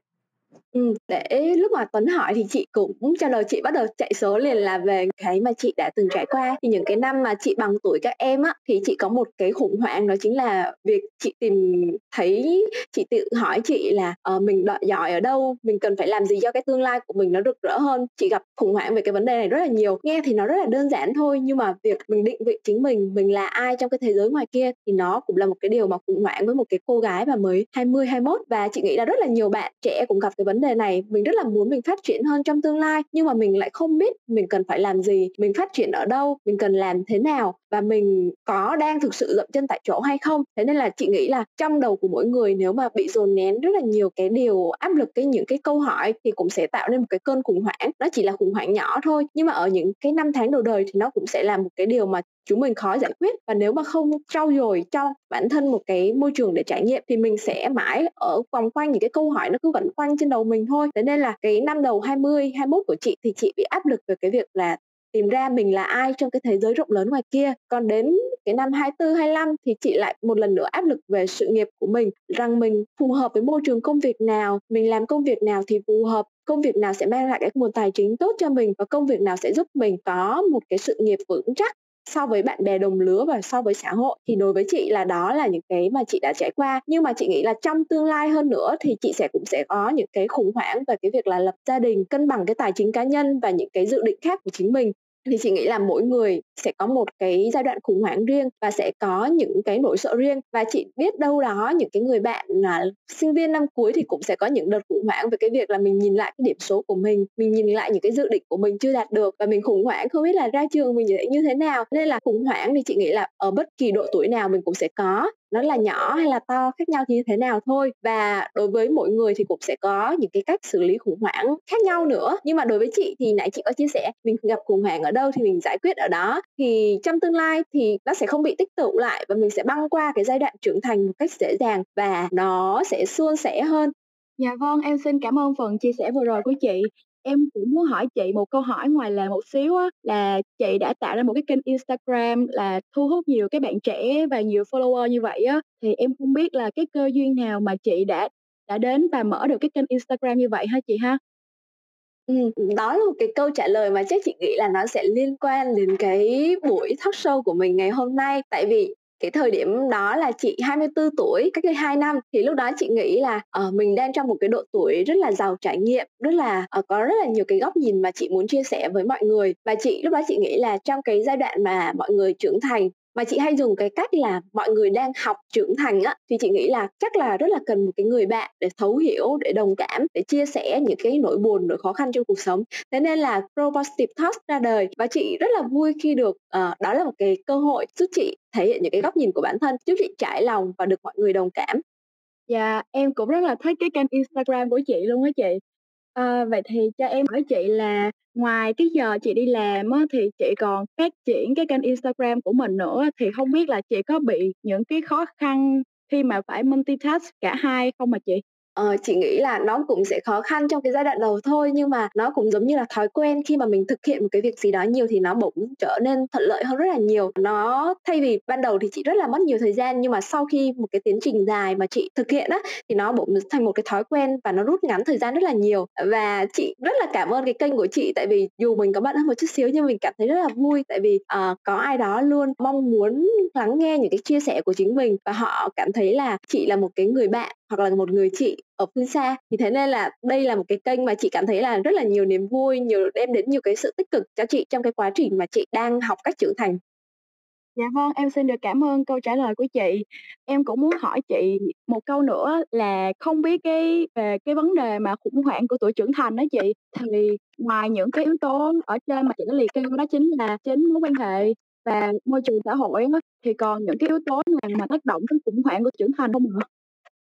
Ừm, để lúc mà Tuấn hỏi thì chị cũng cho lời chị bắt đầu chạy số liền là về cái mà chị đã từng trải qua. Thì những cái năm mà chị bằng tuổi các em á, thì chị có một cái khủng hoảng đó chính là việc chị tìm thấy chị tự hỏi chị là, ờ, mình đợi giỏi ở đâu, mình cần phải làm gì cho cái tương lai của mình nó rực rỡ hơn. Chị gặp khủng hoảng về cái vấn đề này rất là nhiều. Nghe thì nó rất là đơn giản thôi, nhưng mà việc mình định vị chính mình, mình là ai trong cái thế giới ngoài kia thì nó cũng là một cái điều mà khủng hoảng với một cái cô gái mà mới 20, 21 và chị nghĩ là rất là nhiều bạn trẻ cũng gặp cái vấn đề này, mình rất là muốn mình phát triển hơn trong tương lai, nhưng mà mình lại không biết mình cần phải làm gì, mình phát triển ở đâu, mình cần làm thế nào và mình có đang thực sự dậm chân tại chỗ hay không. Thế nên là chị nghĩ là trong đầu của mỗi người nếu mà bị dồn nén rất là nhiều cái điều áp lực, cái những cái câu hỏi thì cũng sẽ tạo nên một cái cơn khủng hoảng. Nó chỉ là khủng hoảng nhỏ thôi, nhưng mà ở những cái năm tháng đầu đời thì nó cũng sẽ là một cái điều mà chúng mình khó giải quyết. Và nếu mà không trau dồi cho bản thân một cái môi trường để trải nghiệm thì mình sẽ mãi ở vòng quanh những cái câu hỏi nó cứ vẫn quanh trên đầu mình thôi. Thế nên là cái năm đầu 20, 21 của chị thì chị bị áp lực về cái việc là tìm ra mình là ai trong cái thế giới rộng lớn ngoài kia. Còn đến cái năm 24, 25 thì chị lại một lần nữa áp lực về sự nghiệp của mình rằng mình phù hợp với môi trường công việc nào mình làm công việc nào thì phù hợp công việc nào sẽ mang lại cái nguồn tài chính tốt cho mình và công việc nào sẽ giúp mình có một cái sự nghiệp vững chắc so với bạn bè đồng lứa và so với xã hội. Thì đối với chị là đó là những cái mà chị đã trải qua. Nhưng mà chị nghĩ là trong tương lai hơn nữa thì chị sẽ cũng sẽ có những cái khủng hoảng về cái việc là lập gia đình, cân bằng cái tài chính cá nhân và những cái dự định khác của chính mình thì chị nghĩ là mỗi người sẽ có một cái giai đoạn khủng hoảng riêng và sẽ có những cái nỗi sợ riêng. Và chị biết đâu đó những cái người bạn là sinh viên năm cuối thì cũng sẽ có những đợt khủng hoảng về cái việc là mình nhìn lại cái điểm số của mình mình nhìn lại những cái dự định của mình chưa đạt được và mình khủng hoảng không biết là ra trường mình sẽ như thế nào. Nên là khủng hoảng thì chị nghĩ là ở bất kỳ độ tuổi nào mình cũng sẽ có nó là nhỏ hay là to khác nhau như thế nào thôi. Và đối với mỗi người thì cũng sẽ có những cái cách xử lý khủng hoảng khác nhau nữa. Nhưng mà đối với chị thì nãy chị có chia sẻ mình gặp khủng hoảng ở đâu thì mình giải quyết ở đó. Thì trong tương lai thì nó sẽ không bị tích tụ lại và mình sẽ băng qua cái giai đoạn trưởng thành một cách dễ dàng và nó sẽ suôn sẻ hơn. Dạ vâng, em xin cảm ơn phần chia sẻ vừa rồi của chị. Em cũng muốn hỏi chị một câu hỏi ngoài là một xíu á, là chị đã tạo ra một cái kênh Instagram là thu hút nhiều cái bạn trẻ và nhiều follower như vậy á, thì em không biết là cái cơ duyên nào mà chị đã đã đến và mở được cái kênh Instagram như vậy ha chị ha? Ừ, đó là một cái câu trả lời mà chắc chị nghĩ là nó sẽ liên quan đến cái buổi talk show của mình ngày hôm nay. Tại vì cái thời điểm đó là chị 24 tuổi cách đây 2 năm. Thì lúc đó chị nghĩ là uh, mình đang trong một cái độ tuổi rất là giàu trải nghiệm rất là uh, có rất là nhiều cái góc nhìn mà chị muốn chia sẻ với mọi người. Và chị lúc đó chị nghĩ là trong cái giai đoạn mà mọi người trưởng thành mà chị hay dùng cái cách là mọi người đang học trưởng thành á thì chị nghĩ là chắc là rất là cần một cái người bạn để thấu hiểu để đồng cảm để chia sẻ những cái nỗi buồn nỗi khó khăn trong cuộc sống thế nên là Pro Positive Talks ra đời và chị rất là vui khi được uh, đó là một cái cơ hội giúp chị thể hiện những cái góc nhìn của bản thân giúp chị trải lòng và được mọi người đồng cảm Dạ, em cũng rất là thích cái kênh Instagram của chị luôn á chị. À, vậy thì cho em hỏi chị là ngoài cái giờ chị đi làm á, thì chị còn phát triển cái kênh Instagram của mình nữa thì không biết là chị có bị những cái khó khăn khi mà phải multitask cả hai không mà chị? Ờ, chị nghĩ là nó cũng sẽ khó khăn trong cái giai đoạn đầu thôi nhưng mà nó cũng giống như là thói quen khi mà mình thực hiện một cái việc gì đó nhiều thì nó bỗng trở nên thuận lợi hơn rất là nhiều. Nó thay vì ban đầu thì chị rất là mất nhiều thời gian nhưng mà sau khi một cái tiến trình dài mà chị thực hiện á thì nó bỗng thành một cái thói quen và nó rút ngắn thời gian rất là nhiều. Và chị rất là cảm ơn cái kênh của chị tại vì dù mình có bận hơn một chút xíu nhưng mình cảm thấy rất là vui tại vì uh, có ai đó luôn mong muốn lắng nghe những cái chia sẻ của chính mình và họ cảm thấy là chị là một cái người bạn hoặc là một người chị ở phương xa thì thế nên là đây là một cái kênh mà chị cảm thấy là rất là nhiều niềm vui nhiều đem đến nhiều cái sự tích cực cho chị trong cái quá trình mà chị đang học cách trưởng thành Dạ vâng, em xin được cảm ơn câu trả lời của chị. Em cũng muốn hỏi chị một câu nữa là không biết cái về cái vấn đề mà khủng hoảng của tuổi trưởng thành đó chị, thì ngoài những cái yếu tố ở trên mà chị đã liệt kê đó chính là chính mối quan hệ và môi trường xã hội đó, thì còn những cái yếu tố nào mà tác động đến khủng hoảng của trưởng thành không ạ?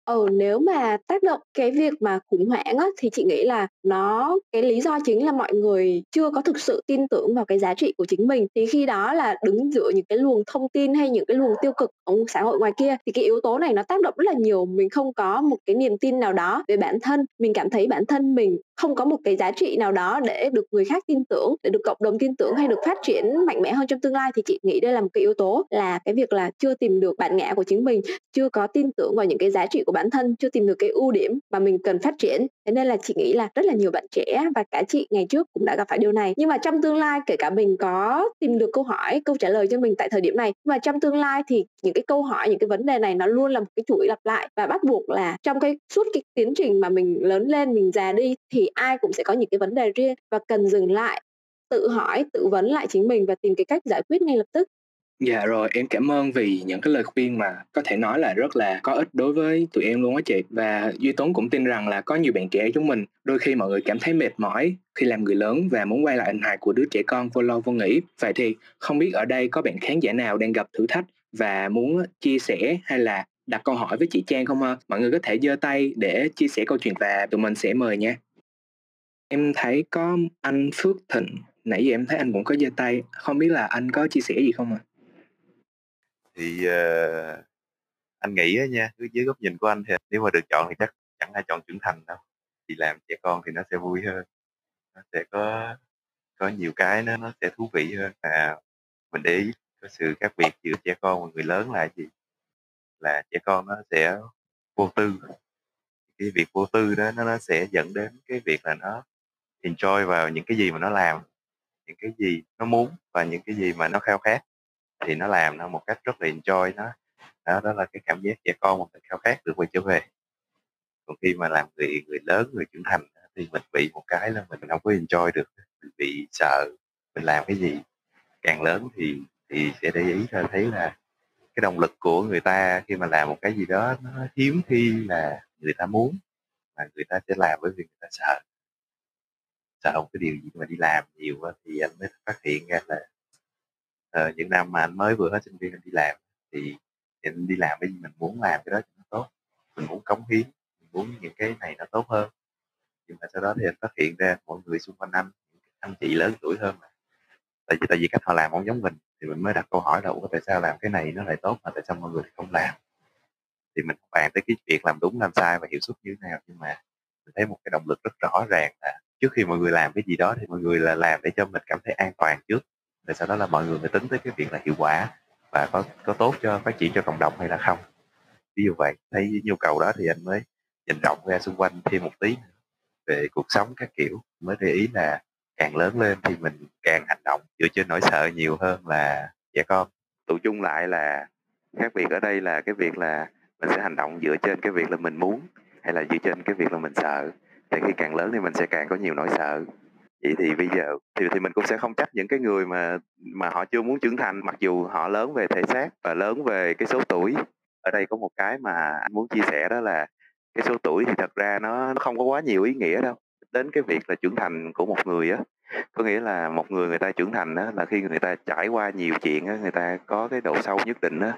Ừ, nếu mà tác động cái việc mà khủng hoảng á, thì chị nghĩ là nó cái lý do chính là mọi người chưa có thực sự tin tưởng vào cái giá trị của chính mình. Thì khi đó là đứng giữa những cái luồng thông tin hay những cái luồng tiêu cực ở xã hội ngoài kia thì cái yếu tố này nó tác động rất là nhiều. Mình không có một cái niềm tin nào đó về bản thân, mình cảm thấy bản thân mình không có một cái giá trị nào đó để được người khác tin tưởng, để được cộng đồng tin tưởng hay được phát triển mạnh mẽ hơn trong tương lai thì chị nghĩ đây là một cái yếu tố là cái việc là chưa tìm được bản ngã của chính mình, chưa có tin tưởng vào những cái giá trị của bản thân chưa tìm được cái ưu điểm mà mình cần phát triển. Thế nên là chị nghĩ là rất là nhiều bạn trẻ và cả chị ngày trước cũng đã gặp phải điều này. Nhưng mà trong tương lai, kể cả mình có tìm được câu hỏi, câu trả lời cho mình tại thời điểm này, nhưng mà trong tương lai thì những cái câu hỏi, những cái vấn đề này nó luôn là một cái chuỗi lặp lại và bắt buộc là trong cái suốt cái tiến trình mà mình lớn lên, mình già đi thì ai cũng sẽ có những cái vấn đề riêng và cần dừng lại, tự hỏi, tự vấn lại chính mình và tìm cái cách giải quyết ngay lập tức. Dạ rồi, em cảm ơn vì những cái lời khuyên mà có thể nói là rất là có ích đối với tụi em luôn á chị. Và Duy Tuấn cũng tin rằng là có nhiều bạn trẻ chúng mình đôi khi mọi người cảm thấy mệt mỏi khi làm người lớn và muốn quay lại hình hài của đứa trẻ con vô lo vô nghĩ. Vậy thì không biết ở đây có bạn khán giả nào đang gặp thử thách và muốn chia sẻ hay là đặt câu hỏi với chị Trang không ha? Mọi người có thể giơ tay để chia sẻ câu chuyện và tụi mình sẽ mời nha. Em thấy có anh Phước Thịnh, nãy giờ em thấy anh cũng có giơ tay, không biết là anh có chia sẻ gì không ạ? À? Thì uh, anh nghĩ á nha dưới góc nhìn của anh thì nếu mà được chọn thì chắc chẳng ai chọn trưởng thành đâu. Thì làm trẻ con thì nó sẽ vui hơn nó sẽ có có nhiều cái nó nó sẽ thú vị hơn. À mình để ý có sự khác biệt giữa trẻ con và người lớn là gì là trẻ con nó sẽ vô tư. Cái việc vô tư đó nó, nó sẽ dẫn đến cái việc là nó enjoy vào những cái gì mà nó làm những cái gì nó muốn và những cái gì mà nó khao khát thì nó làm nó một cách rất là enjoy nó. Đó đó là cái cảm giác trẻ con một mình khao khát được quay trở về. Còn khi mà làm người người lớn, người trưởng thành thì mình bị một cái là mình không có enjoy được, mình bị sợ mình làm cái gì. Càng lớn thì thì sẽ để ý ra thấy là cái động lực của người ta khi mà làm một cái gì đó nó hiếm khi là người ta muốn, mà người ta sẽ làm bởi vì người ta sợ. Sợ một cái điều gì mà đi làm nhiều thì anh mới phát hiện ra là Ờ, những năm mà anh mới vừa hết sinh viên anh đi làm thì, anh đi làm cái gì mình muốn làm cái đó cho nó tốt mình muốn cống hiến mình muốn những cái này nó tốt hơn. Nhưng mà sau đó thì anh phát hiện ra mọi người xung quanh anh anh chị lớn tuổi hơn mà tại vì tại vì cách họ làm không giống mình thì mình mới đặt câu hỏi là ủa tại sao làm cái này nó lại tốt mà tại sao mọi người không làm? Thì mình bàn tới cái việc làm đúng làm sai và hiệu suất như thế nào nhưng mà mình thấy một cái động lực rất rõ ràng là trước khi mọi người làm cái gì đó thì mọi người là làm để cho mình cảm thấy an toàn trước rồi sau đó là mọi người mới tính tới cái việc là hiệu quả và có có tốt cho, phát triển cho cộng đồng hay là không. Ví dụ vậy, thấy nhu cầu đó thì anh mới nhìn rộng ra xung quanh thêm một tí về cuộc sống các kiểu. Mới để ý là càng lớn lên thì mình càng hành động, dựa trên nỗi sợ nhiều hơn là trẻ con tụ chung lại là khác biệt ở đây là cái việc là mình sẽ hành động dựa trên cái việc là mình muốn hay là dựa trên cái việc là mình sợ. Thì khi càng lớn thì mình sẽ càng có nhiều nỗi sợ vậy thì bây giờ thì thì mình cũng sẽ không trách những cái người mà mà họ chưa muốn trưởng thành mặc dù họ lớn về thể xác và lớn về cái số tuổi. Ở đây có một cái mà anh muốn chia sẻ đó là cái số tuổi thì thật ra nó, nó không có quá nhiều ý nghĩa đâu. Đến cái việc là trưởng thành của một người á có nghĩa là một người người ta trưởng thành á là khi người ta trải qua nhiều chuyện á người ta có cái độ sâu nhất định á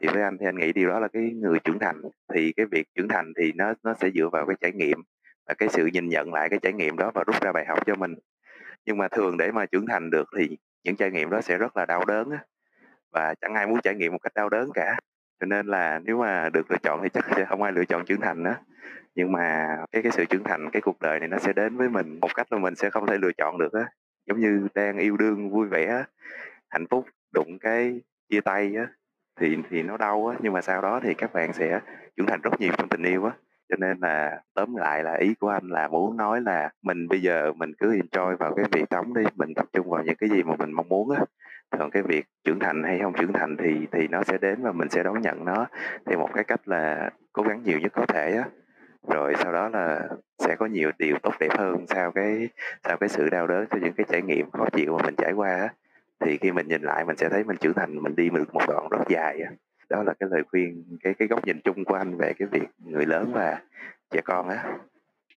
thì với anh thì anh nghĩ điều đó là cái người trưởng thành. Thì cái việc trưởng thành thì nó nó sẽ dựa vào cái trải nghiệm và cái sự nhìn nhận lại cái trải nghiệm đó và rút ra bài học cho mình. Nhưng mà thường để mà trưởng thành được thì những trải nghiệm đó sẽ rất là đau đớn á, và chẳng ai muốn trải nghiệm một cách đau đớn cả. Cho nên là nếu mà được lựa chọn thì chắc sẽ không ai lựa chọn trưởng thành đó nhưng mà cái cái sự trưởng thành, cái cuộc đời này nó sẽ đến với mình một cách mà mình sẽ không thể lựa chọn được á. Giống như đang yêu đương, vui vẻ hạnh phúc, đụng cái chia tay á, thì thì nó đau á. Nhưng mà sau đó thì các bạn sẽ trưởng thành rất nhiều trong tình yêu á cho nên là tóm lại là ý của anh là muốn nói là mình bây giờ mình cứ enjoy vào cái việc sống đi, mình tập trung vào những cái gì mà mình mong muốn á. Còn cái việc trưởng thành hay không trưởng thành thì thì nó sẽ đến và mình sẽ đón nhận nó. Theo một cái cách là cố gắng nhiều nhất có thể á. Rồi sau đó là sẽ có nhiều điều tốt đẹp hơn sau cái sau cái sự đau đớn, sau những cái trải nghiệm khó chịu mà mình trải qua á. Thì khi mình nhìn lại mình sẽ thấy mình trưởng thành, mình đi được một đoạn rất dài á đó là cái lời khuyên cái cái góc nhìn chung của anh về cái việc người lớn và trẻ con á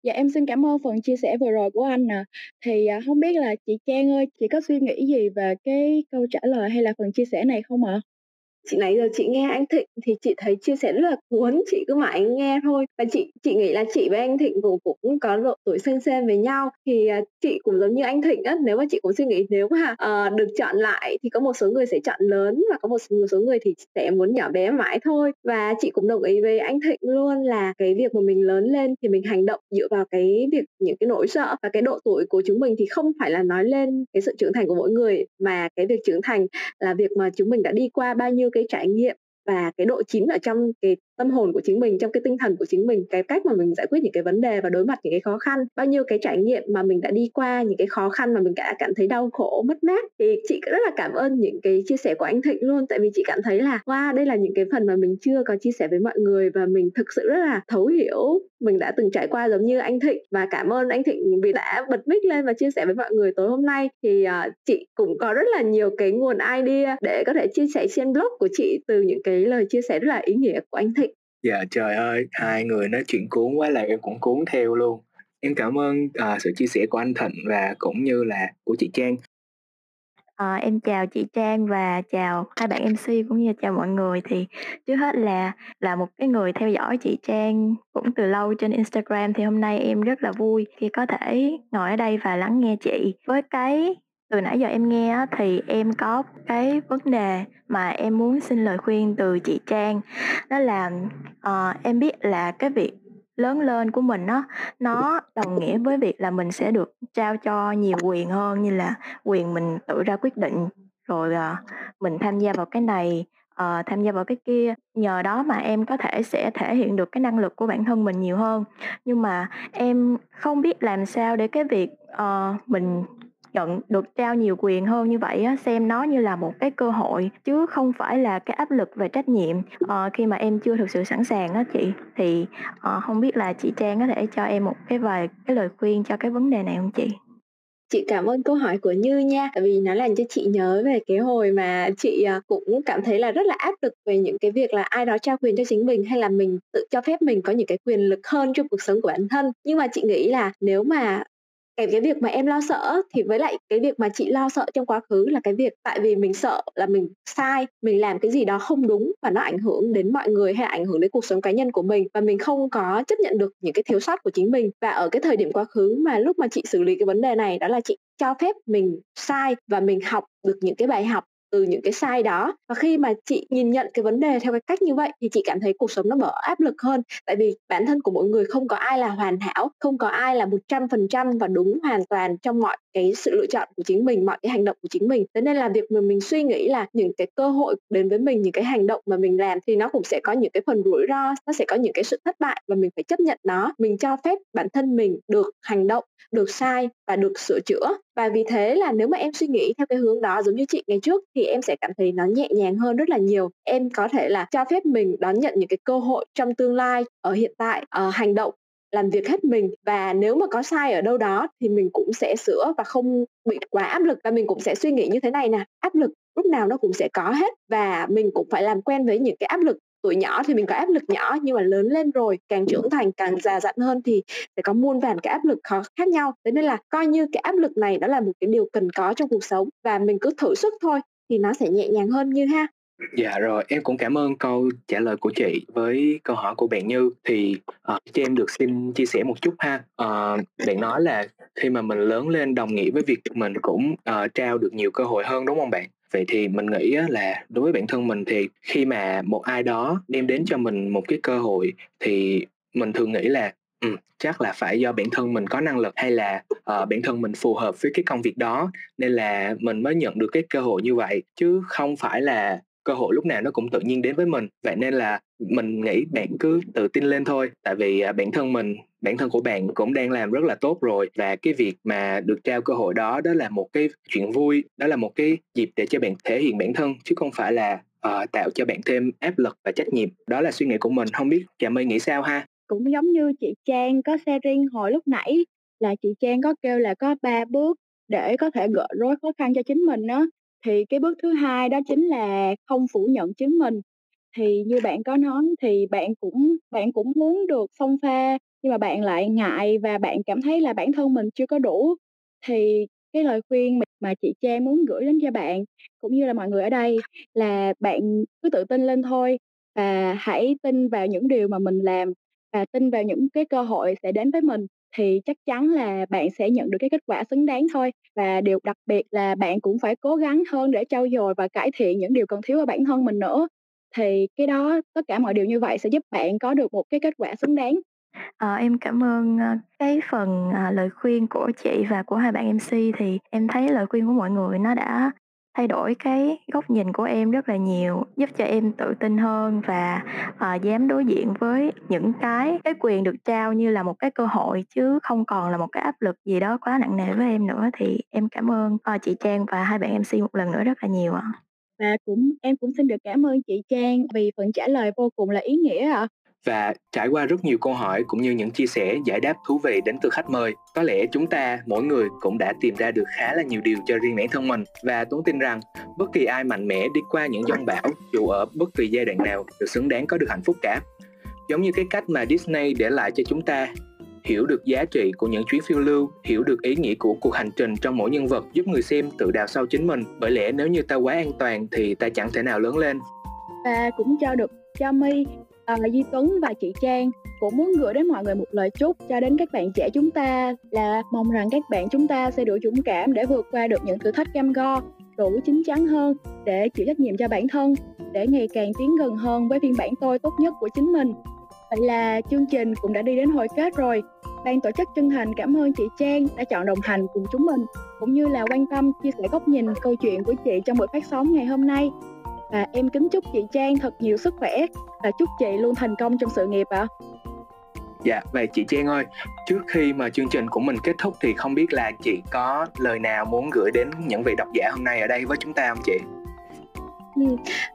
Dạ em xin cảm ơn phần chia sẻ vừa rồi của anh nè. Thì à, không biết là chị Trang ơi, chị có suy nghĩ gì về cái câu trả lời hay là phần chia sẻ này không ạ? Chị nãy giờ chị nghe anh Thịnh thì chị thấy chia sẻ rất là cuốn chị cứ mãi nghe thôi. Và chị chị nghĩ là chị với anh Thịnh cũng cũng có độ tuổi xem xem với nhau. Thì à, chị cũng giống như anh Thịnh á nếu mà chị cũng suy nghĩ nếu mà uh, được chọn lại thì có một số người sẽ chọn lớn và có một số, một số người thì sẽ muốn nhỏ bé mãi thôi. Và chị cũng đồng ý với anh Thịnh luôn là cái việc mà mình lớn lên thì mình hành động dựa vào cái việc những cái nỗi sợ và cái độ tuổi của chúng mình thì không phải là nói lên cái sự trưởng thành của mỗi người. Mà cái việc trưởng thành là việc mà chúng mình đã đi qua bao nhiêu cái cái trải nghiệm và cái độ chín ở trong cái tâm hồn của chính mình trong cái tinh thần của chính mình cái cách mà mình giải quyết những cái vấn đề và đối mặt những cái khó khăn bao nhiêu cái trải nghiệm mà mình đã đi qua những cái khó khăn mà mình đã cảm thấy đau khổ mất mát. Thì chị rất là cảm ơn những cái chia sẻ của anh Thịnh luôn tại vì chị cảm thấy là wow đây là những cái phần mà mình chưa có chia sẻ với mọi người và mình thực sự rất là thấu hiểu. Mình đã từng trải qua giống như anh Thịnh và cảm ơn anh Thịnh vì đã bật mic lên và chia sẻ với mọi người tối hôm nay. Thì uh, chị cũng có rất là nhiều cái nguồn idea để có thể chia sẻ trên blog của chị từ những cái lời chia sẻ rất là ý nghĩa của anh Thịnh. Dạ trời ơi, hai người nói chuyện cuốn quá là em cũng cuốn theo luôn. Em cảm ơn uh, sự chia sẻ của anh Thịnh và cũng như là của chị Trang. À, em chào chị Trang và chào hai bạn MC cũng như chào mọi người thì trước hết là là một cái người theo dõi chị Trang cũng từ lâu trên Instagram thì hôm nay em rất là vui khi có thể ngồi ở đây và lắng nghe chị với cái từ nãy giờ em nghe thì em có cái vấn đề mà em muốn xin lời khuyên từ chị Trang. Đó là uh, em biết là cái việc lớn lên của mình nó nó đồng nghĩa với việc là mình sẽ được trao cho nhiều quyền hơn như là quyền mình tự ra quyết định rồi uh, mình tham gia vào cái này uh, tham gia vào cái kia. Nhờ đó mà em có thể sẽ thể hiện được cái năng lực của bản thân mình nhiều hơn. Nhưng mà em không biết làm sao để cái việc uh, mình nhận được trao nhiều quyền hơn như vậy á, xem nó như là một cái cơ hội chứ không phải là cái áp lực về trách nhiệm à, khi mà em chưa thực sự sẵn sàng á chị thì à, không biết là chị Trang có thể cho em một cái vài cái lời khuyên cho cái vấn đề này không chị? chị cảm ơn câu hỏi của Như nha tại vì nó làm cho chị nhớ về cái hồi mà chị ờ, cũng cảm thấy là rất là áp lực về những cái việc là ai đó trao quyền cho chính mình hay là mình tự cho phép mình có những cái quyền lực hơn trong cuộc sống của bản thân nhưng mà chị nghĩ là nếu mà kèm cái việc mà em lo sợ thì với lại cái việc mà chị lo sợ trong quá khứ là cái việc tại vì mình sợ là mình sai, mình làm cái gì đó không đúng và nó ảnh hưởng đến mọi người hay là ảnh hưởng đến cuộc sống cá nhân của mình và mình không có chấp nhận được những cái thiếu sót của chính mình. Và ở cái thời điểm quá khứ mà lúc mà chị xử lý cái vấn đề này đó là chị cho phép mình sai và mình học được những cái bài học từ những cái sai đó. Và khi mà chị nhìn nhận cái vấn đề theo cái cách như vậy thì chị cảm thấy cuộc sống nó mở áp lực hơn. Tại vì bản thân của mỗi người không có ai là hoàn hảo, không có ai là một trăm phần trăm và đúng hoàn toàn trong mọi cái sự lựa chọn của chính mình, mọi cái hành động của chính mình. Thế nên là việc mà mình suy nghĩ là những cái cơ hội đến với mình, những cái hành động mà mình làm thì nó cũng sẽ có những cái phần rủi ro, nó sẽ có những cái sự thất bại và mình phải chấp nhận nó. Mình cho phép bản thân mình được hành động, được sai và được sửa chữa và vì thế là nếu mà em suy nghĩ theo cái hướng đó giống như chị ngày trước thì em sẽ cảm thấy nó nhẹ nhàng hơn rất là nhiều. Em có thể là cho phép mình đón nhận những cái cơ hội trong tương lai, ở hiện tại ở hành động, làm việc hết mình. Và nếu mà có sai ở đâu đó thì mình cũng sẽ sửa và không bị quá áp lực. Và mình cũng sẽ suy nghĩ như thế này nè, áp lực lúc nào nó cũng sẽ có hết và mình cũng phải làm quen với những cái áp lực tuổi nhỏ thì mình có áp lực nhỏ nhưng mà lớn lên rồi càng trưởng thành càng già dặn hơn thì sẽ có muôn vàn cái áp lực khó khác nhau thế nên là coi như cái áp lực này đó là một cái điều cần có trong cuộc sống và mình cứ thử sức thôi thì nó sẽ nhẹ nhàng hơn như ha Dạ rồi, em cũng cảm ơn câu trả lời của chị với câu hỏi của bạn Như thì uh, cho em được xin chia sẻ một chút ha. Uh, bạn nói là khi mà mình lớn lên đồng nghĩa với việc mình cũng uh, trao được nhiều cơ hội hơn đúng không bạn? Vậy thì mình nghĩ là đối với bản thân mình thì khi mà một ai đó đem đến cho mình một cái cơ hội thì mình thường nghĩ là Ừ, chắc là phải do bản thân mình có năng lực hay là uh, bản thân mình phù hợp với cái công việc đó nên là mình mới nhận được cái cơ hội như vậy. Chứ không phải là cơ hội lúc nào nó cũng tự nhiên đến với mình. Vậy nên là mình nghĩ bạn cứ tự tin lên thôi. Tại vì à, bản thân mình bản thân của bạn cũng đang làm rất là tốt rồi. Và cái việc mà được trao cơ hội đó đó là một cái chuyện vui đó là một cái dịp để cho bạn thể hiện bản thân chứ không phải là uh, tạo cho bạn thêm áp lực và trách nhiệm. Đó là suy nghĩ của mình. Không biết trà my nghĩ sao ha? Cũng giống như chị Trang có sharing hồi lúc nãy là chị Trang có kêu là có ba bước để có thể gỡ rối khó khăn cho chính mình đó thì cái bước thứ hai đó chính là không phủ nhận chính mình. Thì như bạn có nói thì bạn cũng bạn cũng muốn được phong pha, nhưng mà bạn lại ngại và bạn cảm thấy là bản thân mình chưa có đủ. Thì cái lời khuyên mà chị Trang muốn gửi đến cho bạn, cũng như là mọi người ở đây, là bạn cứ tự tin lên thôi và hãy tin vào những điều mà mình làm và tin vào những cái cơ hội sẽ đến với mình thì chắc chắn là bạn sẽ nhận được cái kết quả xứng đáng thôi. Và điều đặc biệt là bạn cũng phải cố gắng hơn để trau dồi và cải thiện những điều còn thiếu ở bản thân mình nữa. Thì cái đó tất cả mọi điều như vậy sẽ giúp bạn có được một cái kết quả xứng đáng. À, em cảm ơn, ờ, cái phần, à, lời khuyên của chị và của hai bạn MC thì em thấy lời khuyên của mọi người nó đã thay đổi cái góc nhìn của em rất là nhiều, giúp cho em tự tin hơn và, à, dám đối diện với những cái cái quyền được trao như là một cái cơ hội chứ không còn là một cái áp lực gì đó quá nặng nề với em nữa. Thì em cảm ơn, à, chị Trang và hai bạn MC một lần nữa rất là nhiều ạ. Và cũng em cũng xin được cảm ơn chị Trang vì phần trả lời vô cùng là ý nghĩa ạ và trải qua rất nhiều câu hỏi cũng như những chia sẻ giải đáp thú vị đến từ khách mời có lẽ chúng ta mỗi người cũng đã tìm ra được khá là nhiều điều cho riêng bản thân mình và tuấn tin rằng bất kỳ ai mạnh mẽ đi qua những dông bão dù ở bất kỳ giai đoạn nào đều xứng đáng có được hạnh phúc cả giống như cái cách mà Disney để lại cho chúng ta hiểu được giá trị của những chuyến phiêu lưu, hiểu được ý nghĩa của cuộc hành trình trong mỗi nhân vật giúp người xem tự đào sâu chính mình. Bởi lẽ nếu như ta quá an toàn thì ta chẳng thể nào lớn lên. Và cũng cho được cho My à, Duy Tuấn và chị Trang cũng muốn gửi đến mọi người một lời chúc cho đến các bạn trẻ chúng ta là mong rằng các bạn chúng ta sẽ đủ dũng cảm để vượt qua được những thử thách cam go, đủ chín chắn hơn để chịu trách nhiệm cho bản thân, để ngày càng tiến gần hơn với phiên bản tôi tốt nhất của chính mình. Vậy là chương trình cũng đã đi đến hồi kết rồi. Ban tổ chức chân thành cảm ơn chị Trang đã chọn đồng hành cùng chúng mình, cũng như là quan tâm chia sẻ góc nhìn câu chuyện của chị trong buổi phát sóng ngày hôm nay và em kính chúc chị Trang thật nhiều sức khỏe và chúc chị luôn thành công trong sự nghiệp ạ. À. Dạ, vậy chị Trang ơi, trước khi mà chương trình của mình kết thúc thì không biết là chị có lời nào muốn gửi đến những vị độc giả hôm nay ở đây với chúng ta không chị?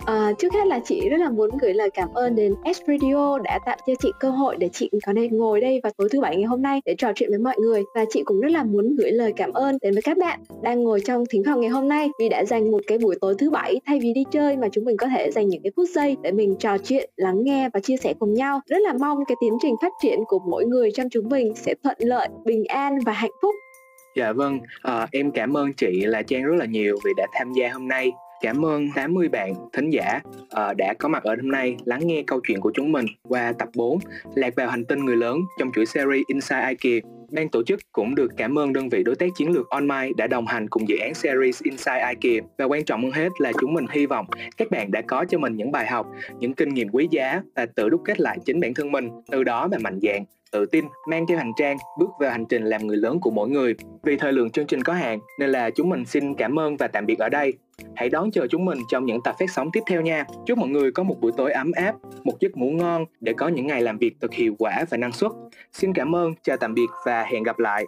À, trước hết là chị rất là muốn gửi lời cảm ơn đến S Radio đã tạo cho chị cơ hội để chị có thể ngồi đây vào tối thứ bảy ngày hôm nay để trò chuyện với mọi người và chị cũng rất là muốn gửi lời cảm ơn đến với các bạn đang ngồi trong thính phòng ngày hôm nay vì đã dành một cái buổi tối thứ bảy thay vì đi chơi mà chúng mình có thể dành những cái phút giây để mình trò chuyện, lắng nghe và chia sẻ cùng nhau. Rất là mong cái tiến trình phát triển của mỗi người trong chúng mình sẽ thuận lợi, bình an và hạnh phúc Dạ vâng, à, em cảm ơn chị là Trang rất là nhiều vì đã tham gia hôm nay. Cảm ơn 80 bạn thính giả uh, đã có mặt ở hôm nay lắng nghe câu chuyện của chúng mình qua tập 4 Lạc vào hành tinh người lớn trong chuỗi series Inside IKEA. Ban tổ chức cũng được cảm ơn đơn vị đối tác chiến lược OnMy đã đồng hành cùng dự án series Inside IKEA. Và quan trọng hơn hết là chúng mình hy vọng các bạn đã có cho mình những bài học, những kinh nghiệm quý giá và tự đúc kết lại chính bản thân mình, từ đó mà mạnh dạn tự tin mang theo hành trang bước vào hành trình làm người lớn của mỗi người. Vì thời lượng chương trình có hạn nên là chúng mình xin cảm ơn và tạm biệt ở đây. Hãy đón chờ chúng mình trong những tập phát sóng tiếp theo nha. Chúc mọi người có một buổi tối ấm áp, một giấc ngủ ngon để có những ngày làm việc thật hiệu quả và năng suất. Xin cảm ơn, chào tạm biệt và hẹn gặp lại.